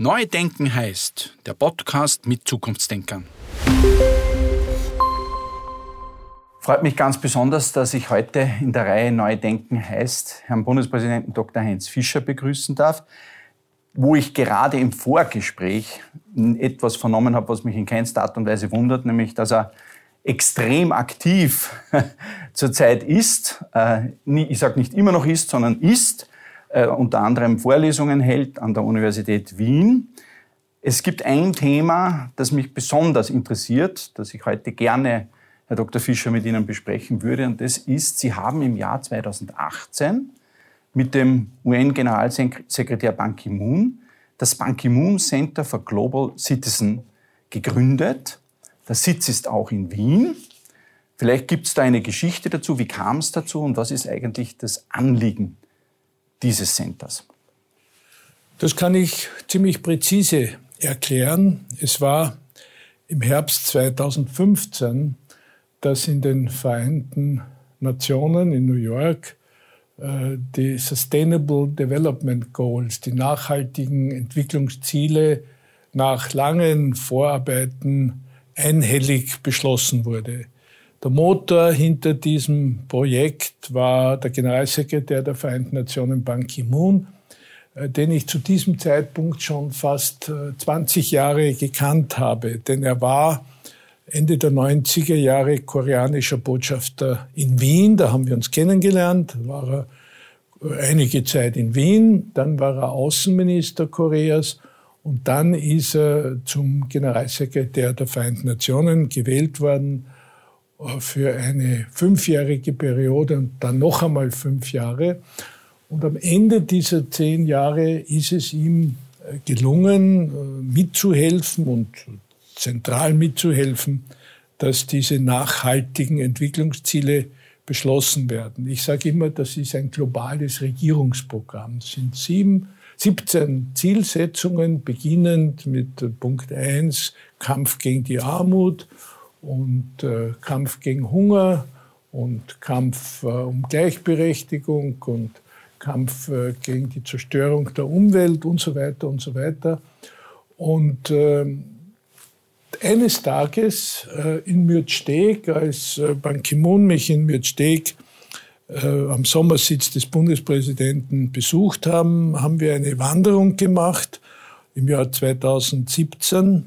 Neu Denken heißt der Podcast mit Zukunftsdenkern. Freut mich ganz besonders, dass ich heute in der Reihe Neu Denken heißt Herrn Bundespräsidenten Dr. Heinz Fischer begrüßen darf, wo ich gerade im Vorgespräch etwas vernommen habe, was mich in keinster Art und Weise wundert, nämlich dass er extrem aktiv zurzeit ist. Äh, ich sage nicht immer noch ist, sondern ist äh, unter anderem Vorlesungen hält an der Universität Wien. Es gibt ein Thema, das mich besonders interessiert, das ich heute gerne, Herr Dr. Fischer, mit Ihnen besprechen würde. Und das ist, Sie haben im Jahr 2018 mit dem UN-Generalsekretär Ban Ki-moon das Ban Ki-moon Center for Global Citizen gegründet. Der Sitz ist auch in Wien. Vielleicht gibt es da eine Geschichte dazu. Wie kam es dazu und was ist eigentlich das Anliegen dieses Centers? Das kann ich ziemlich präzise erklären. Es war im Herbst 2015, dass in den Vereinten Nationen in New York äh, die Sustainable Development Goals, die nachhaltigen Entwicklungsziele nach langen Vorarbeiten einhellig beschlossen wurde. Der Motor hinter diesem Projekt war der Generalsekretär der Vereinten Nationen Ban Ki-moon, äh, den ich zu diesem Zeitpunkt schon fast 20 äh, Jahre gekannt habe. Denn er war Ende der 90er Jahre koreanischer Botschafter in Wien. Da haben wir uns kennengelernt. War er äh, einige Zeit in Wien. Dann war er Außenminister Koreas. Und dann ist er zum Generalsekretär der Vereinten Nationen gewählt worden für eine fünfjährige Periode und dann noch einmal fünf Jahre. Und am Ende dieser zehn Jahre ist es ihm äh, gelungen, äh, mitzuhelfen und zentral mitzuhelfen, dass diese nachhaltigen Entwicklungsziele beschlossen werden. Ich sage immer, das ist ein globales Regierungsprogramm. Es sind sieben, 17 Zielsetzungen, beginnend mit Punkt 1, Kampf gegen die Armut und äh, Kampf gegen Hunger und Kampf äh, um Gleichberechtigung und Kampf äh, gegen die Zerstörung der Umwelt und so weiter und so weiter. Und ähm, eines Tages äh, in Mürzsteg, als äh, Ban Ki-moon mich in Mürzsteg äh, am Sommersitz des Bundespräsidenten besucht haben, haben wir eine Wanderung gemacht im Jahr 2017.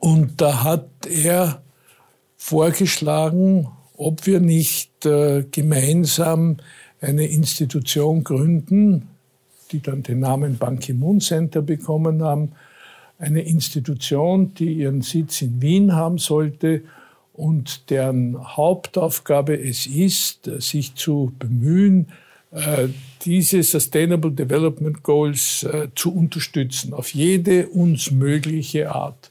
Und da hat er vorgeschlagen, ob wir nicht äh, gemeinsam eine Institution gründen, die dann den Namen Ban Ki-moon Center bekommen haben, eine Institution, die ihren Sitz in Wien haben sollte und deren Hauptaufgabe es ist, sich zu bemühen, äh, diese Sustainable Development Goals äh, zu unterstützen, auf jede uns mögliche Art.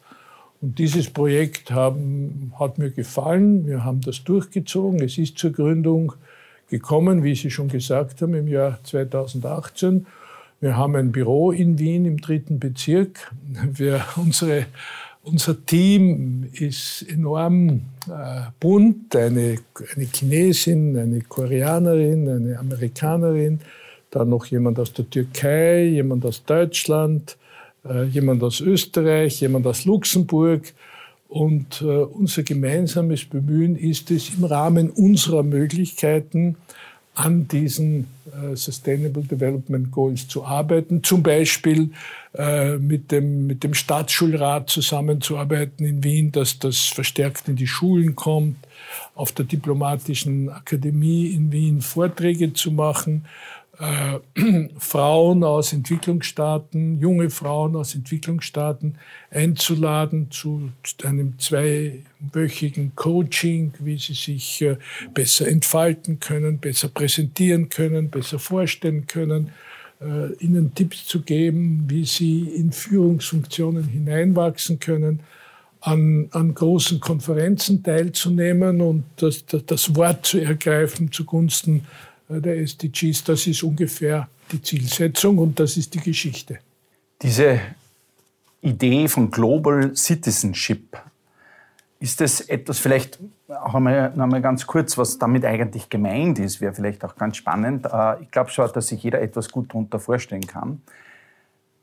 Und dieses Projekt haben, hat mir gefallen. Wir haben das durchgezogen. Es ist zur Gründung gekommen, wie Sie schon gesagt haben, im Jahr 2018. Wir haben ein Büro in Wien im dritten Bezirk. Wir, unsere, unser Team ist enorm äh, bunt. Eine, eine Chinesin, eine Koreanerin, eine Amerikanerin, dann noch jemand aus der Türkei, jemand aus Deutschland, jemand aus Österreich, jemand aus Luxemburg. Und äh, unser gemeinsames Bemühen ist es, im Rahmen unserer Möglichkeiten an diesen äh, Sustainable Development Goals zu arbeiten. Zum Beispiel mit, dem, mit dem Staatsschulrat zusammenzuarbeiten in Wien, dass das verstärkt in die Schulen kommt, auf der Diplomatischen Akademie in Wien Vorträge zu machen, äh, Frauen aus Entwicklungsstaaten, junge Frauen aus Entwicklungsstaaten einzuladen zu einem zweiwöchigen Coaching, wie sie sich äh, besser entfalten können, besser präsentieren können, besser vorstellen können, äh, ihnen Tipps zu geben, wie sie in Führungsfunktionen hineinwachsen können, an, an großen Konferenzen teilzunehmen und das, das, Wort zu ergreifen zugunsten der SDGs. Das ist ungefähr die Zielsetzung und das ist die Geschichte. Diese Idee von Global Citizenship, ist das etwas, vielleicht auch einmal, noch einmal ganz kurz, was damit eigentlich gemeint ist, wäre vielleicht auch ganz spannend. Äh, ich glaube schon, dass sich jeder etwas gut darunter vorstellen kann.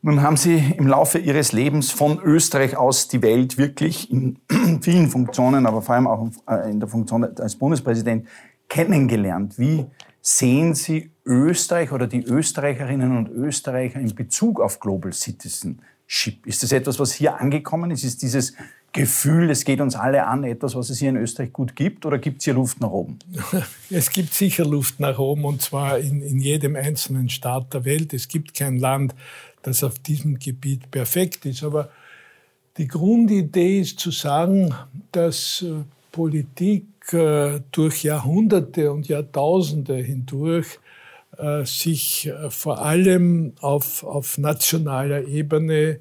Nun haben Sie im Laufe Ihres Lebens von Österreich aus die Welt wirklich in vielen Funktionen, aber vor allem auch äh, in der Funktion als Bundespräsident kennengelernt. Wie sehen Sie Österreich oder die Österreicherinnen und Österreicher in Bezug auf Global Citizenship? Ist das etwas, was hier angekommen ist? Ist dieses Gefühl, es geht uns alle an, etwas, was es hier in Österreich gut gibt, oder gibt es hier Luft nach oben? Es gibt sicher Luft nach oben, und zwar in, in jedem einzelnen Staat der Welt. Es gibt kein Land, das auf diesem Gebiet perfekt ist. Aber die Grundidee ist zu sagen, dass äh, Politik durch Jahrhunderte und Jahrtausende hindurch äh, sich vor allem auf, auf nationaler Ebene,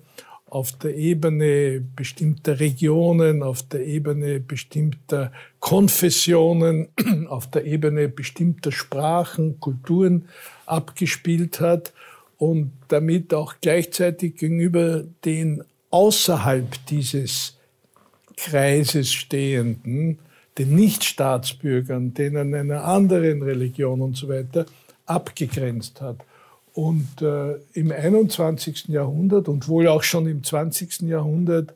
auf der Ebene bestimmter Regionen, auf der Ebene bestimmter Konfessionen, auf der Ebene bestimmter Sprachen, Kulturen abgespielt hat und damit auch gleichzeitig gegenüber den außerhalb dieses Kreises stehenden, den Nichtstaatsbürgern, denen einer anderen Religion und so weiter, abgegrenzt hat. Und äh, im 21. Jahrhundert und wohl auch schon im 20. Jahrhundert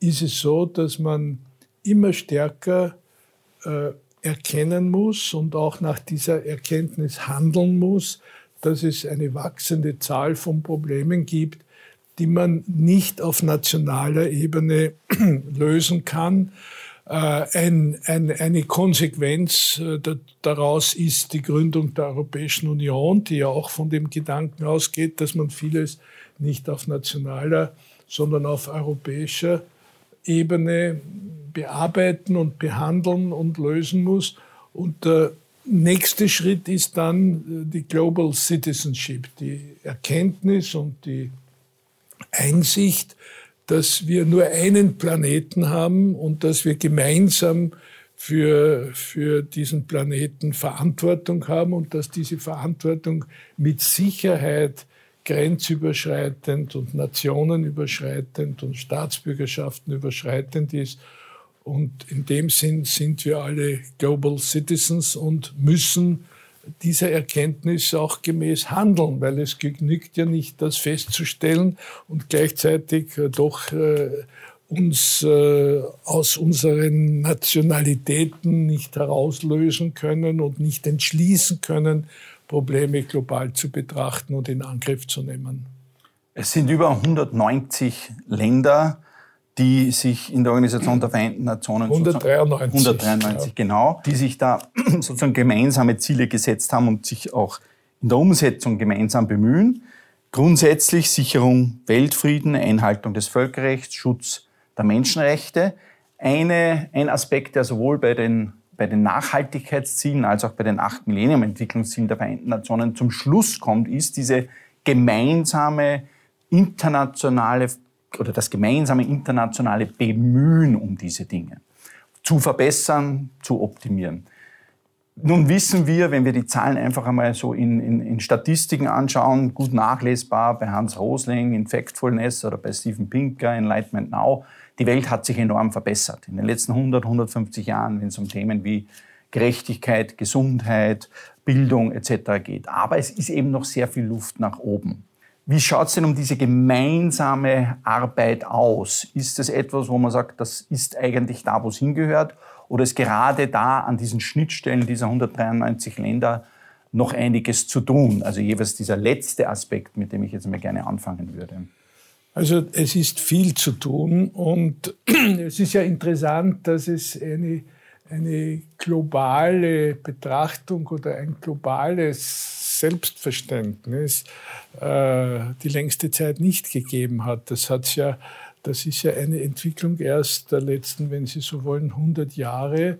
ist es so, dass man immer stärker äh, erkennen muss und auch nach dieser Erkenntnis handeln muss, dass es eine wachsende Zahl von Problemen gibt, die man nicht auf nationaler Ebene lösen kann. Äh, ein, ein, eine Konsequenz äh, daraus ist die Gründung der Europäischen Union, die ja auch von dem Gedanken ausgeht, dass man vieles nicht auf nationaler, sondern auf europäischer Ebene bearbeiten und behandeln und lösen muss. Und der nächste Schritt ist dann äh, die Global Citizenship, die Erkenntnis und die Einsicht, dass wir nur einen Planeten haben und dass wir gemeinsam für, für diesen Planeten Verantwortung haben und dass diese Verantwortung mit Sicherheit grenzüberschreitend und nationenüberschreitend und Staatsbürgerschaften überschreitend ist. Und in dem Sinn sind wir alle Global Citizens und müssen dieser Erkenntnis auch gemäß handeln, weil es genügt ja nicht, das festzustellen und gleichzeitig äh, doch äh, uns äh, aus unseren Nationalitäten nicht herauslösen können und nicht entschließen können, Probleme global zu betrachten und in Angriff zu nehmen. Es sind über 190 Länder, die sich in der Organisation der Vereinten Nationen 193, 193 ja. genau, die sich da sozusagen gemeinsame Ziele gesetzt haben und sich auch in der Umsetzung gemeinsam bemühen. Grundsätzlich Sicherung Weltfrieden, Einhaltung des Völkerrechts, Schutz der Menschenrechte. Eine, ein Aspekt, der sowohl bei den, bei den Nachhaltigkeitszielen als auch bei den acht Millennium-Entwicklungszielen der Vereinten Nationen zum Schluss kommt, ist diese gemeinsame internationale oder das gemeinsame internationale Bemühen um diese Dinge zu verbessern, zu optimieren. Nun wissen wir, wenn wir die Zahlen einfach einmal so in, in, in Statistiken anschauen, gut nachlesbar bei Hans Rosling in Factfulness oder bei Steven Pinker in Enlightenment Now, die Welt hat sich enorm verbessert. In den letzten 100, 150 Jahren, wenn es um Themen wie Gerechtigkeit, Gesundheit, Bildung etc. geht. Aber es ist eben noch sehr viel Luft nach oben. Wie schaut es denn um diese gemeinsame Arbeit aus? Ist das etwas, wo man sagt, das ist eigentlich da, wo es hingehört? Oder ist gerade da an diesen Schnittstellen dieser 193 Länder noch einiges zu tun? Also jeweils dieser letzte Aspekt, mit dem ich jetzt mal gerne anfangen würde. Also es ist viel zu tun und es ist ja interessant, dass es eine, eine globale Betrachtung oder ein globales Selbstverständnis äh, die längste Zeit nicht gegeben hat. Das hat ja, das ist ja eine Entwicklung erst der letzten, wenn Sie so wollen, 100 Jahre.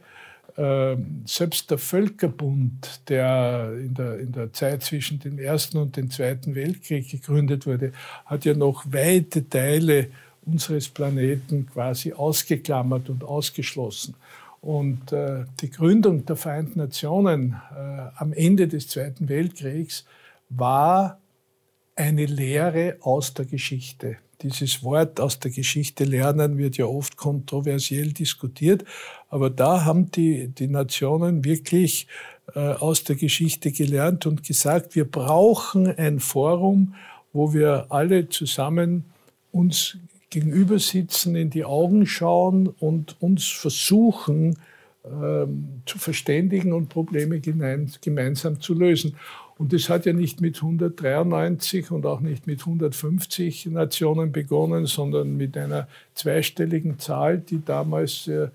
Äh, selbst der Völkerbund, der in, der in der Zeit zwischen dem Ersten und dem Zweiten Weltkrieg gegründet wurde, hat ja noch weite Teile unseres Planeten quasi ausgeklammert und ausgeschlossen. Und äh, die Gründung der Vereinten Nationen äh, am Ende des Zweiten Weltkriegs war eine Lehre aus der Geschichte. Dieses Wort aus der Geschichte lernen wird ja oft kontroversiell diskutiert, aber da haben die, die Nationen wirklich äh, aus der Geschichte gelernt und gesagt, wir brauchen ein Forum, wo wir alle zusammen uns gegenüber sitzen, in die Augen schauen und uns versuchen ähm, zu verständigen und Probleme gemeinsam zu lösen. Und das hat ja nicht mit 193 und auch nicht mit 150 Nationen begonnen, sondern mit einer zweistelligen Zahl, die damals äh,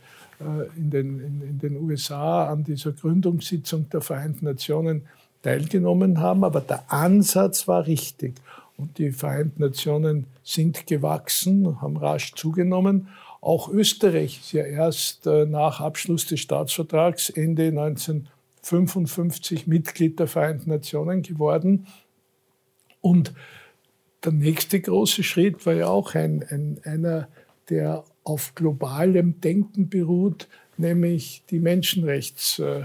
in den, in, in den USA an dieser Gründungssitzung der Vereinten Nationen teilgenommen haben. Aber der Ansatz war richtig. Und die Vereinten Nationen sind gewachsen, haben rasch zugenommen. Auch Österreich ist ja erst äh, nach Abschluss des Staatsvertrags Ende 1955 Mitglied der Vereinten Nationen geworden. Und der nächste große Schritt war ja auch ein, ein, einer, der auf globalem Denken beruht, nämlich die Menschenrechts, uh,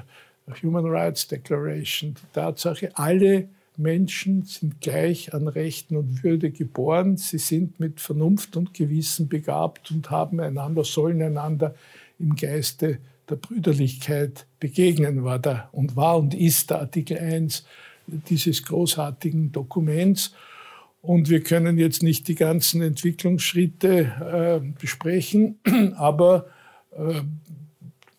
Human Rights Declaration, die Tatsache, alle Menschen sind gleich an Rechten und Würde geboren. Sie sind mit Vernunft und Gewissen begabt und haben einander, sollen einander im Geiste der Brüderlichkeit begegnen, war da und war und ist der Artikel 1 dieses großartigen Dokuments. Und wir können jetzt nicht die ganzen Entwicklungsschritte äh, besprechen, aber äh,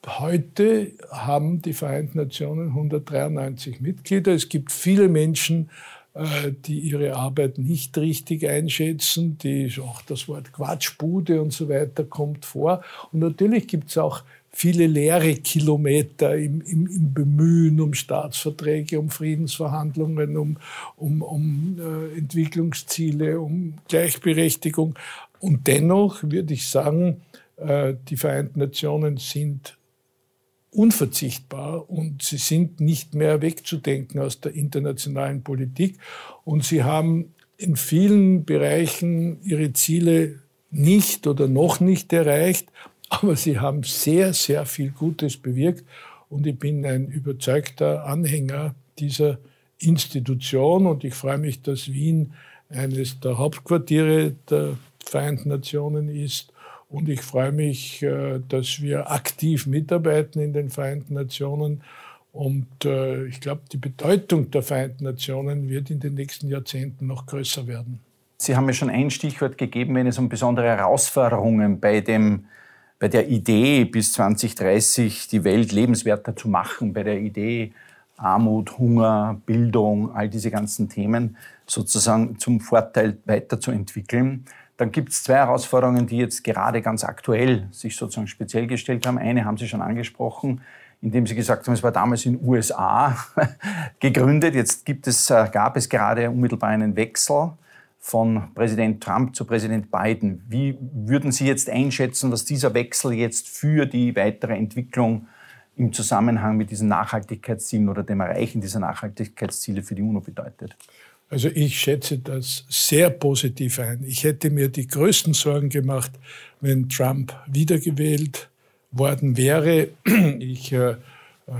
Heute haben die Vereinten Nationen 193 Mitglieder. Es gibt viele Menschen, äh, die ihre Arbeit nicht richtig einschätzen, die auch das Wort Quatschbude und so weiter kommt vor. Und natürlich gibt es auch viele leere Kilometer im, im, im, Bemühen um Staatsverträge, um Friedensverhandlungen, um, um, um äh, Entwicklungsziele, um Gleichberechtigung. Und dennoch würde ich sagen, äh, die Vereinten Nationen sind unverzichtbar und sie sind nicht mehr wegzudenken aus der internationalen Politik. Und sie haben in vielen Bereichen ihre Ziele nicht oder noch nicht erreicht, aber sie haben sehr, sehr viel Gutes bewirkt. Und ich bin ein überzeugter Anhänger dieser Institution und ich freue mich, dass Wien eines der Hauptquartiere der Vereinten Nationen ist und ich freue mich, äh, dass wir aktiv mitarbeiten in den Vereinten Nationen. Und äh, ich glaube, die Bedeutung der Vereinten Nationen wird in den nächsten Jahrzehnten noch größer werden. Sie haben mir schon ein Stichwort gegeben, wenn es um besondere Herausforderungen bei, dem, bei der Idee, bis 2030 die Welt lebenswerter zu machen, bei der Idee Armut, Hunger, Bildung, all diese ganzen Themen sozusagen zum Vorteil weiterzuentwickeln. Dann gibt es zwei Herausforderungen, die jetzt gerade ganz aktuell sich sozusagen speziell gestellt haben. Eine haben Sie schon angesprochen, indem Sie gesagt haben, es war damals in den USA gegründet. Jetzt gibt es, äh, gab es gerade unmittelbar einen Wechsel von Präsident Trump zu Präsident Biden. Wie würden Sie jetzt einschätzen, was dieser Wechsel jetzt für die weitere Entwicklung im Zusammenhang mit diesen Nachhaltigkeitszielen oder dem Erreichen dieser Nachhaltigkeitsziele für die UNO bedeutet? Also ich schätze das sehr positiv ein. Ich hätte mir die größten Sorgen gemacht, wenn Trump wiedergewählt worden wäre. Ich äh,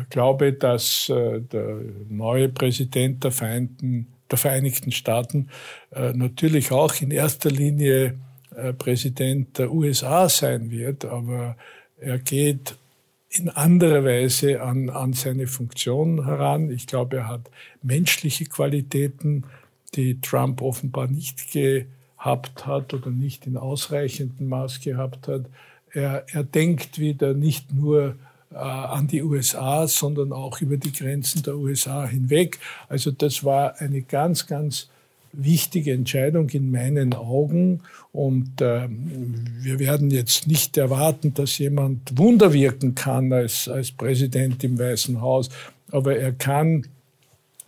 glaube, dass äh, der neue Präsident der Vereinten, der Vereinigten Staaten äh, natürlich auch in erster Linie äh, Präsident der USA sein wird, aber er geht in anderer Weise an, an seine Funktion heran. Ich glaube, er hat menschliche Qualitäten, die Trump offenbar nicht gehabt hat oder nicht in ausreichendem Maß gehabt hat. Er, er denkt wieder nicht nur äh, an die USA, sondern auch über die Grenzen der USA hinweg. Also das war eine ganz, ganz wichtige Entscheidung in meinen Augen. Und äh, wir werden jetzt nicht erwarten, dass jemand Wunder wirken kann als, als Präsident im Weißen Haus, aber er kann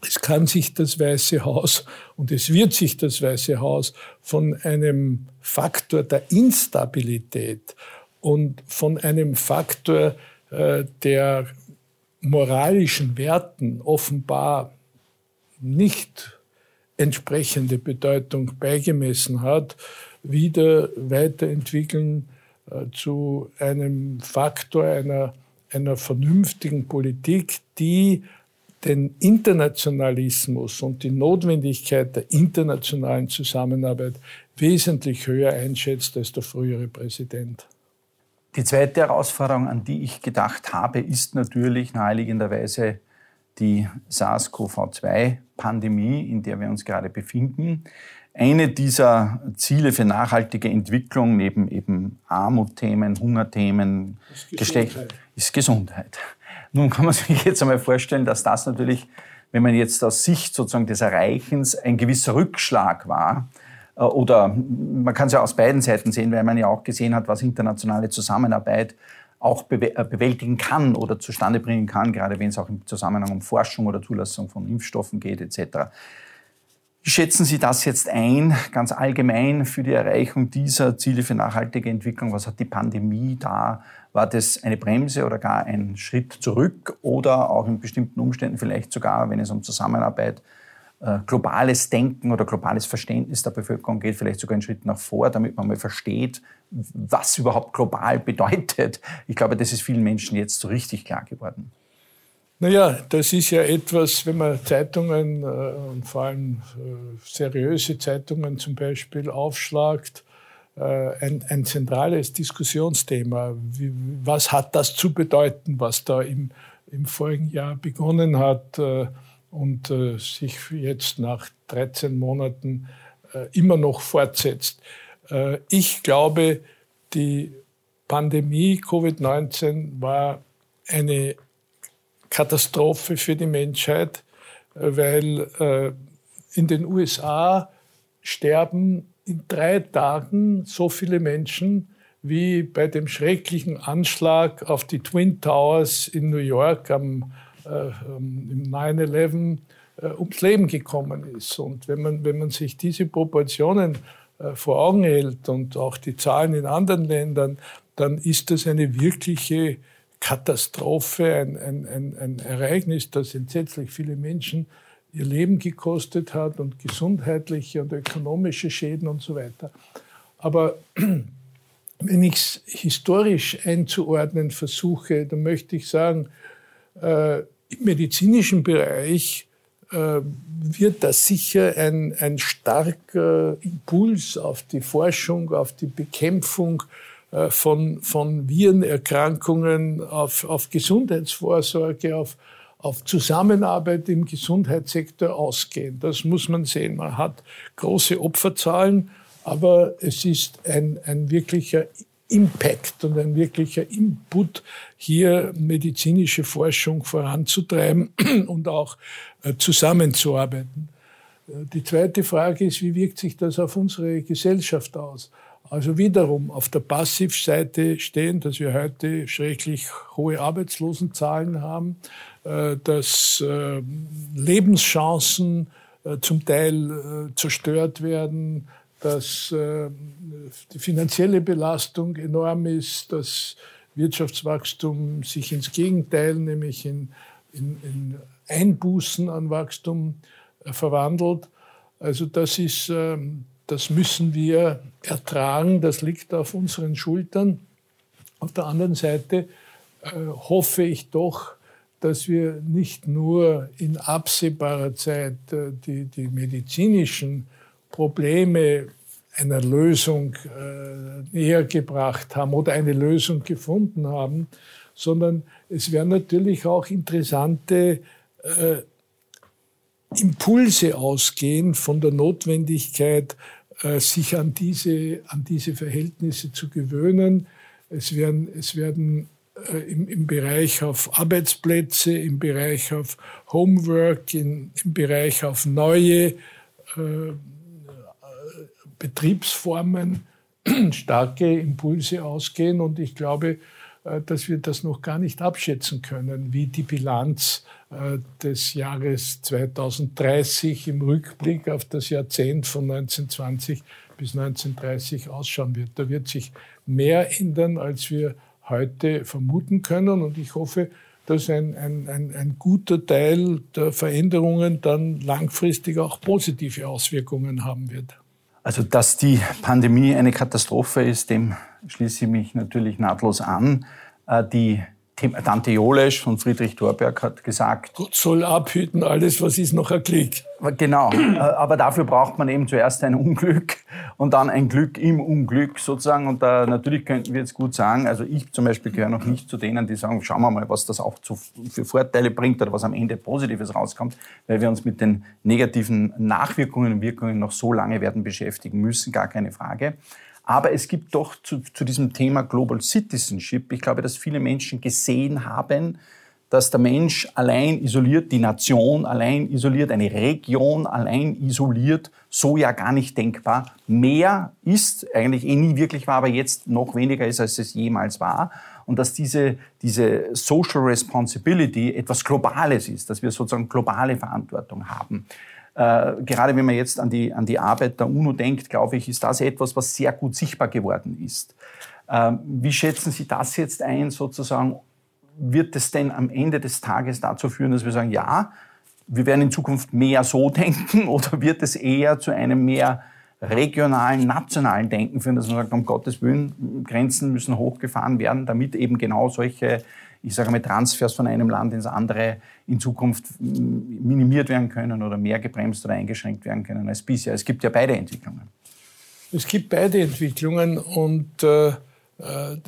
es kann sich das Weiße Haus und es wird sich das Weiße Haus von einem Faktor der Instabilität und von einem Faktor äh, der moralischen Werten offenbar nicht entsprechende Bedeutung beigemessen hat, wieder weiterentwickeln äh, zu einem Faktor einer, einer vernünftigen Politik, die den Internationalismus und die Notwendigkeit der internationalen Zusammenarbeit wesentlich höher einschätzt als der frühere Präsident. Die zweite Herausforderung, an die ich gedacht habe, ist natürlich naheliegenderweise die SARS-CoV-2-Pandemie, in der wir uns gerade befinden. eine dieser Ziele für nachhaltige Entwicklung neben eben Armutthemen, Hungerthemen, Geschlecht ist Gesundheit. Nun kann man sich jetzt einmal vorstellen, dass das natürlich, wenn man jetzt aus Sicht sozusagen des Erreichens ein gewisser Rückschlag war, äh, oder man kann es ja aus beiden Seiten sehen, weil man ja auch gesehen hat, was internationale Zusammenarbeit auch äh, bewältigen kann oder zustande bringen kann, gerade wenn es auch im Zusammenhang um Forschung oder Zulassung von Impfstoffen geht etc. Wie schätzen Sie das jetzt ein, ganz allgemein für die Erreichung dieser Ziele für nachhaltige Entwicklung? Was hat die Pandemie da? War das eine Bremse oder gar ein Schritt zurück oder auch in bestimmten Umständen vielleicht sogar, wenn es um Zusammenarbeit, äh, globales Denken oder globales Verständnis der Bevölkerung geht, vielleicht sogar einen Schritt nach vor, damit man mal versteht, was überhaupt global bedeutet? Ich glaube, das ist vielen Menschen jetzt so richtig klar geworden. Naja, das ist ja etwas, wenn man Zeitungen, äh, und vor allem äh, seriöse Zeitungen zum Beispiel, aufschlagt, ein, ein zentrales Diskussionsthema. Wie, was hat das zu bedeuten, was da im, im vorigen Jahr begonnen hat und sich jetzt nach 13 Monaten immer noch fortsetzt? ich glaube, die Pandemie Covid-19 war eine Katastrophe für die Menschheit, äh, weil äh, in den USA sterben in drei Tagen so viele Menschen wie bei dem schrecklichen Anschlag auf die Twin Towers in New York am äh, im 9-11 äh, ums Leben gekommen ist. Und wenn man, wenn man sich diese Proportionen äh, vor Augen hält und auch die Zahlen in anderen Ländern, dann ist das eine wirkliche Katastrophe, ein, ein, ein, ein Ereignis, das entsetzlich viele Menschen ihr Leben gekostet hat und gesundheitliche und ökonomische Schäden und so weiter. Aber wenn ich es historisch einzuordnen versuche, dann möchte ich sagen, äh, im medizinischen Bereich äh, wird das sicher ein, ein starker Impuls auf die Forschung, auf die Bekämpfung äh, von, von Virenerkrankungen auf, auf Gesundheitsvorsorge, auf, auf Zusammenarbeit im Gesundheitssektor ausgehen. Das muss man sehen. Man hat große Opferzahlen, aber es ist ein, ein wirklicher Impact und ein wirklicher Input, hier medizinische Forschung voranzutreiben und auch äh, zusammenzuarbeiten. Äh, die zweite Frage ist, wie wirkt sich das auf unsere Gesellschaft aus? Also wiederum auf der Passivseite stehen, dass wir heute schrecklich hohe Arbeitslosenzahlen haben, äh, dass äh, Lebenschancen äh, zum Teil zerstört werden, dass die finanzielle Belastung enorm ist, dass Wirtschaftswachstum sich ins Gegenteil, nämlich in, in, in Einbußen an Wachstum verwandelt. Also das ist ähm, das müssen wir ertragen, das liegt auf unseren Schultern. Auf der anderen Seite äh, hoffe ich doch, dass wir nicht nur in absehbarer Zeit äh, die, die medizinischen Probleme einer Lösung äh, näher gebracht haben oder eine Lösung gefunden haben, sondern es werden natürlich auch interessante äh, Impulse ausgehen von der Notwendigkeit, sich an diese, an diese Verhältnisse zu gewöhnen. Es werden, es werden äh, im, im Bereich auf Arbeitsplätze, im Bereich auf Homework, in, im Bereich auf neue äh, Betriebsformen starke Impulse ausgehen. Und ich glaube, äh, dass wir das noch gar nicht abschätzen können, wie die Bilanz äh, des Jahres 2030 im Rückblick auf das Jahrzehnt von 1920 bis 1930 ausschauen wird. Da wird sich mehr ändern, als wir heute vermuten können. Und ich hoffe, dass ein, ein, ein, ein guter Teil der Veränderungen dann langfristig auch positive Auswirkungen haben wird. Also, dass die Pandemie eine Katastrophe ist, dem schließe ich mich natürlich nahtlos an. Äh, die Tante Jolesch von Friedrich Thorberg hat gesagt. Gott soll abhüten, alles, was ist, noch ein Klick. Genau, äh, aber dafür braucht man eben zuerst ein Unglück und dann ein Glück im Unglück sozusagen. Und da natürlich könnten wir jetzt gut sagen, also ich zum Beispiel gehöre noch nicht zu denen, die sagen, schauen wir mal, was das auch zu, für Vorteile bringt oder was am Ende Positives rauskommt, weil wir uns mit den negativen Nachwirkungen und Wirkungen noch so lange werden beschäftigen müssen, gar keine Frage. Aber es gibt doch zu, zu diesem Thema Global Citizenship, ich glaube, dass viele Menschen gesehen haben, dass der Mensch allein isoliert, die Nation allein isoliert, eine Region allein isoliert, so ja gar nicht denkbar. Mehr ist eigentlich eh nie wirklich war, aber jetzt noch weniger ist, als es jemals war. Und dass diese, diese Social Responsibility etwas Globales ist, dass wir sozusagen globale Verantwortung haben. Äh, gerade wenn man jetzt an die, an die Arbeit der UNO denkt, glaube ich, ist das etwas, was sehr gut sichtbar geworden ist. Ähm, wie schätzen Sie das jetzt ein, sozusagen? Wird es denn am Ende des Tages dazu führen, dass wir sagen, ja, wir werden in Zukunft mehr so denken oder wird es eher zu einem mehr regionalen, nationalen Denken führen, dass man sagt, um Gottes Willen, Grenzen müssen hochgefahren werden, damit eben genau solche ich sage mal, Transfers von einem Land ins andere in Zukunft minimiert werden können oder mehr gebremst oder eingeschränkt werden können als bisher. Es gibt ja beide Entwicklungen. Es gibt beide Entwicklungen und äh, äh,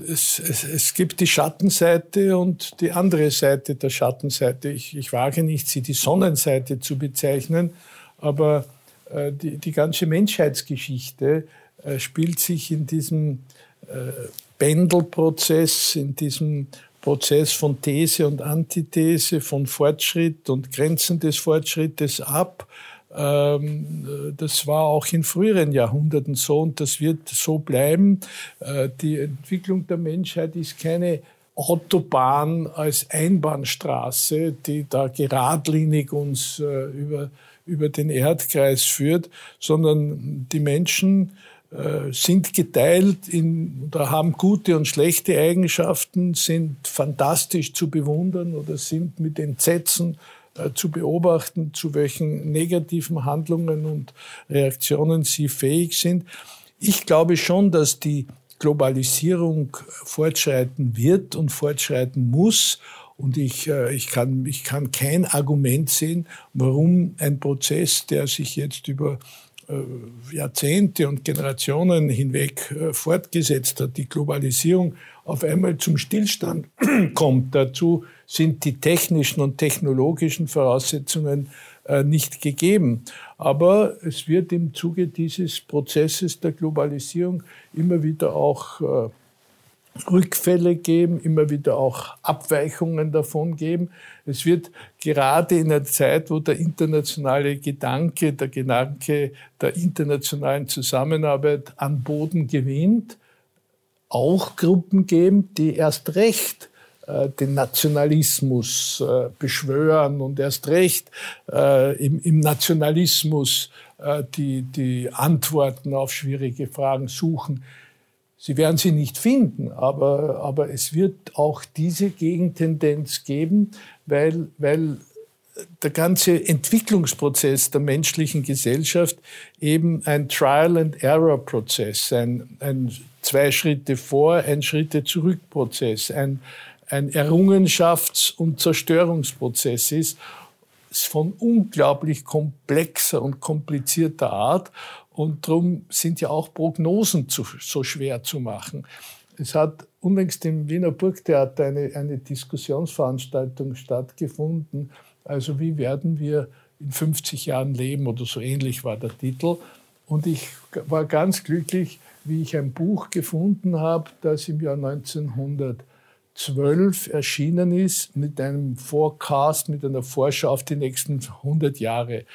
es, es, es, gibt die Schattenseite und die andere Seite der Schattenseite. Ich, ich wage nicht, sie die Sonnenseite zu bezeichnen, aber äh, die, die ganze Menschheitsgeschichte äh, spielt sich in diesem äh, Pendelprozess, in diesem Prozess von These und Antithese, von Fortschritt und Grenzen des Fortschrittes ab. Ähm, das war auch in früheren Jahrhunderten so und das wird so bleiben. Äh, die Entwicklung der Menschheit ist keine Autobahn als Einbahnstraße, die da geradlinig uns äh, über, über den Erdkreis führt, sondern die Menschen äh, sind geteilt in, oder haben gute und schlechte Eigenschaften, sind fantastisch zu bewundern oder sind mit Entsetzen äh, zu beobachten, zu welchen negativen Handlungen und Reaktionen sie fähig sind. Ich glaube schon, dass die Globalisierung fortschreiten wird und fortschreiten muss. Und ich, äh, ich, kann, ich kann kein Argument sehen, warum ein Prozess, der sich jetzt über äh, Jahrzehnte und Generationen hinweg äh, fortgesetzt hat, die Globalisierung auf einmal zum Stillstand kommt. Dazu sind die technischen und technologischen Voraussetzungen nicht gegeben. Aber es wird im Zuge dieses Prozesses der Globalisierung immer wieder auch Rückfälle geben, immer wieder auch Abweichungen davon geben. Es wird gerade in einer Zeit, wo der internationale Gedanke, der Gedanke der internationalen Zusammenarbeit an Boden gewinnt, auch Gruppen geben, die erst recht äh, den Nationalismus äh, beschwören und erst recht äh, im, im Nationalismus äh, die, die Antworten auf schwierige Fragen suchen. Sie werden sie nicht finden, aber, aber es wird auch diese Gegentendenz geben, weil, weil der ganze Entwicklungsprozess der menschlichen Gesellschaft eben ein Trial-and-Error-Prozess, ein, ein zwei Schritte vor, ein Schritte zurück Prozess, ein, ein Errungenschafts- und Zerstörungsprozess ist, von unglaublich komplexer und komplizierter Art und darum sind ja auch Prognosen zu, so schwer zu machen. Es hat unlängst im Wiener Burgtheater eine, eine Diskussionsveranstaltung stattgefunden. Also wie werden wir in 50 Jahren leben oder so ähnlich war der Titel. Und ich war ganz glücklich, wie ich ein Buch gefunden habe, das im Jahr 1912 erschienen ist, mit einem Forecast, mit einer Vorschau auf die nächsten 100 Jahre.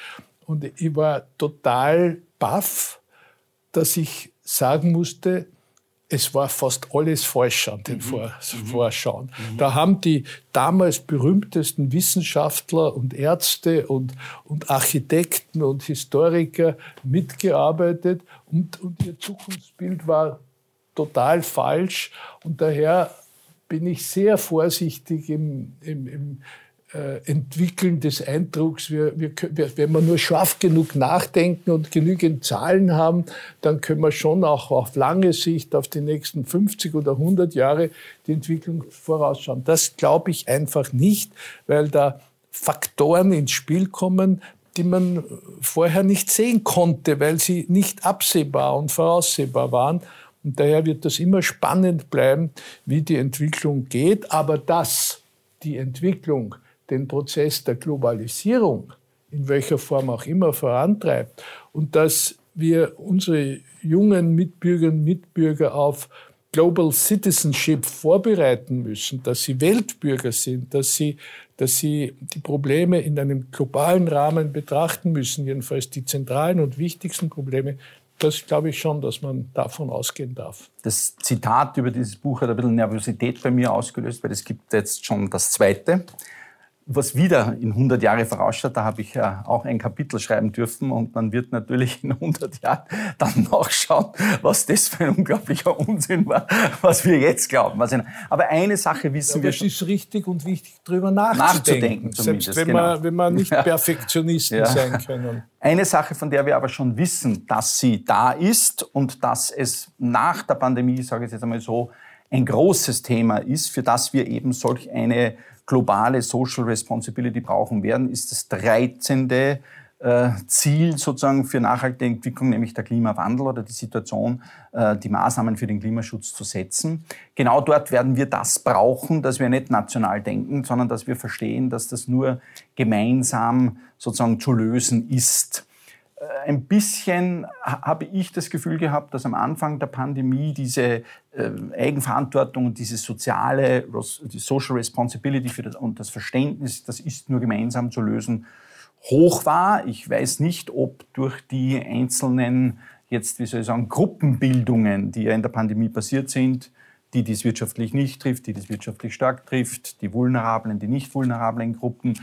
Und ich war total baff, dass ich sagen musste, es war fast alles falsch an den mhm. mhm. Vorschauen. Mhm. Da haben die damals berühmtesten Wissenschaftler und Ärzte und, und Architekten und Historiker mitgearbeitet und, und ihr Zukunftsbild war total falsch. Und daher bin ich sehr vorsichtig im, im, im äh, Entwickeln des Eindrucks, wir, wir, wenn wir nur scharf genug nachdenken und genügend Zahlen haben, dann können wir schon auch auf lange Sicht, auf die nächsten 50 oder 100 Jahre die Entwicklung vorausschauen. Das glaube ich einfach nicht, weil da Faktoren ins Spiel kommen, die man vorher nicht sehen konnte, weil sie nicht absehbar und voraussehbar waren. Und daher wird das immer spannend bleiben, wie die Entwicklung geht. Aber dass die Entwicklung den Prozess der Globalisierung in welcher Form auch immer vorantreibt und dass wir unsere jungen Mitbürgerinnen und Mitbürger auf Global Citizenship vorbereiten müssen, dass sie Weltbürger sind, dass sie, dass sie die Probleme in einem globalen Rahmen betrachten müssen, jedenfalls die zentralen und wichtigsten Probleme, das glaube ich schon, dass man davon ausgehen darf. Das Zitat über dieses Buch hat ein bisschen Nervosität bei mir ausgelöst, weil es gibt jetzt schon das zweite was wieder in 100 Jahre vorausschaut, da habe ich ja auch ein Kapitel schreiben dürfen und man wird natürlich in 100 Jahren dann nachschauen, was das für ein unglaublicher Unsinn war, was wir jetzt glauben. Aber eine Sache wissen ja, wir schon. Es ist richtig und wichtig, darüber nachzudenken. nachzudenken selbst wenn, genau. wir, wenn wir nicht Perfektionisten ja. sein können. Eine Sache, von der wir aber schon wissen, dass sie da ist und dass es nach der Pandemie, sage ich jetzt einmal so, ein großes Thema ist, für das wir eben solch eine globale Social Responsibility brauchen werden, ist das 13. Äh, Ziel sozusagen für nachhaltige Entwicklung, nämlich der Klimawandel oder die Situation, äh, die Maßnahmen für den Klimaschutz zu setzen. Genau dort werden wir das brauchen, dass wir nicht national denken, sondern dass wir verstehen, dass das nur gemeinsam sozusagen zu lösen ist. Äh, ein bisschen habe ich das Gefühl gehabt, dass am Anfang der Pandemie diese äh, Eigenverantwortung und diese soziale, die Social Responsibility das, und das Verständnis, das ist nur gemeinsam zu lösen, hoch war. Ich weiß nicht, ob durch die einzelnen jetzt, wie soll ich sagen, Gruppenbildungen, die ja in der Pandemie passiert sind, die, die es wirtschaftlich nicht trifft, die das wirtschaftlich stark trifft, die vulnerablen, die nicht vulnerablen Gruppen,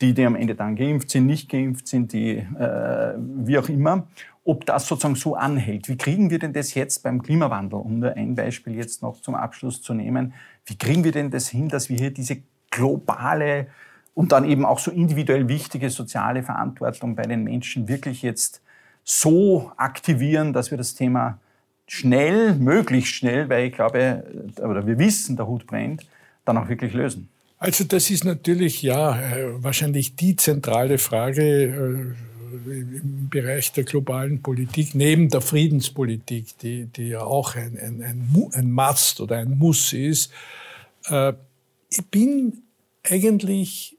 die, die am Ende dann geimpft sind, nicht geimpft sind, die äh, wie auch immer, ob das sozusagen so anhält. Wie kriegen wir denn das jetzt beim Klimawandel, um nur ein Beispiel jetzt noch zum Abschluss zu nehmen, wie kriegen wir denn das hin, dass wir hier diese globale und dann eben auch so individuell wichtige soziale Verantwortung bei den Menschen wirklich jetzt so aktivieren, dass wir das Thema schnell, möglichst schnell, weil ich glaube, oder wir wissen, der Hut brennt, dann auch wirklich lösen. Also das ist natürlich ja äh, wahrscheinlich die zentrale Frage äh, im Bereich der globalen Politik, neben der Friedenspolitik, die, die ja auch ein, ein, ein, ein Must oder ein Muss ist. Äh, ich bin eigentlich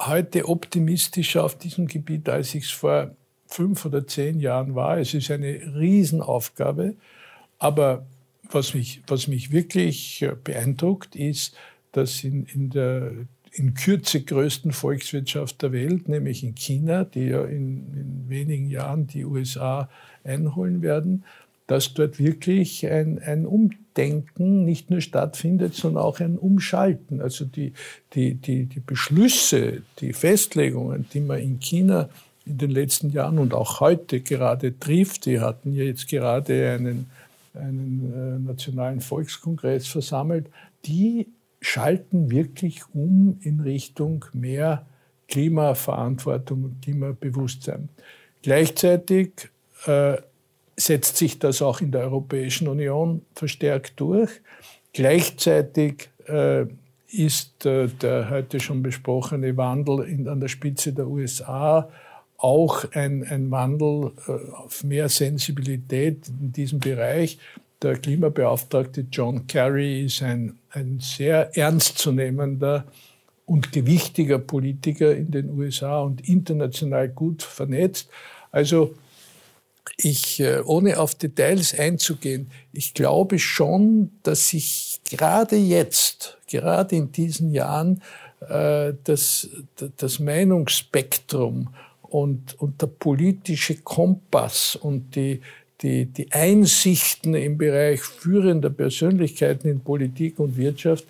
heute optimistischer auf diesem Gebiet, als ich es vor fünf oder zehn Jahren war. Es ist eine Riesenaufgabe. Aber was mich, was mich wirklich beeindruckt, ist, dass in, in der in Kürze größten Volkswirtschaft der Welt, nämlich in China, die ja in, in wenigen Jahren die USA einholen werden, dass dort wirklich ein, ein Umdenken nicht nur stattfindet, sondern auch ein Umschalten. Also die, die, die, die Beschlüsse, die Festlegungen, die man in China in den letzten Jahren und auch heute gerade trifft, die hatten ja jetzt gerade einen, einen äh, nationalen Volkskongress versammelt, die schalten wirklich um in Richtung mehr Klimaverantwortung und Klimabewusstsein. Gleichzeitig äh, setzt sich das auch in der Europäischen Union verstärkt durch. Gleichzeitig äh, ist äh, der heute schon besprochene Wandel in, an der Spitze der USA auch ein, ein Wandel äh, auf mehr Sensibilität in diesem Bereich. Der Klimabeauftragte John Kerry ist ein, ein sehr ernstzunehmender und gewichtiger Politiker in den USA und international gut vernetzt. Also ich, äh, ohne auf Details einzugehen, ich glaube schon, dass sich gerade jetzt, gerade in diesen Jahren, äh, das, das Meinungsspektrum und, und der politische Kompass und die, die, die Einsichten im Bereich führender Persönlichkeiten in Politik und Wirtschaft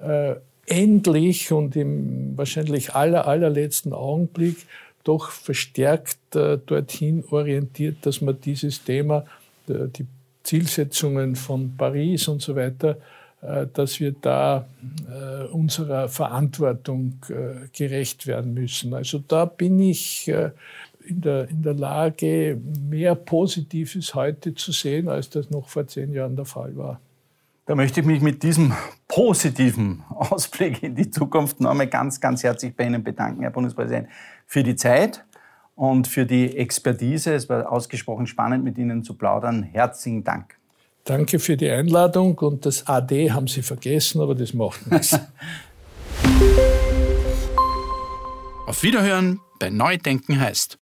äh, endlich und im wahrscheinlich aller, allerletzten Augenblick doch verstärkt äh, dorthin orientiert, dass man dieses Thema, äh, die Zielsetzungen von Paris und so weiter, äh, dass wir da äh, unserer Verantwortung äh, gerecht werden müssen. Also da bin ich in der, in der Lage, mehr Positives heute zu sehen, als das noch vor zehn Jahren der Fall war. Da möchte ich mich mit diesem positiven Ausblick in die Zukunft nochmal ganz, ganz herzlich bei Ihnen bedanken, Herr Bundespräsident, für die Zeit und für die Expertise. Es war ausgesprochen spannend, mit Ihnen zu plaudern. Herzlichen Dank. Danke für die Einladung und das AD haben Sie vergessen, aber das macht nichts. Auf Wiederhören bei Neudenken heißt.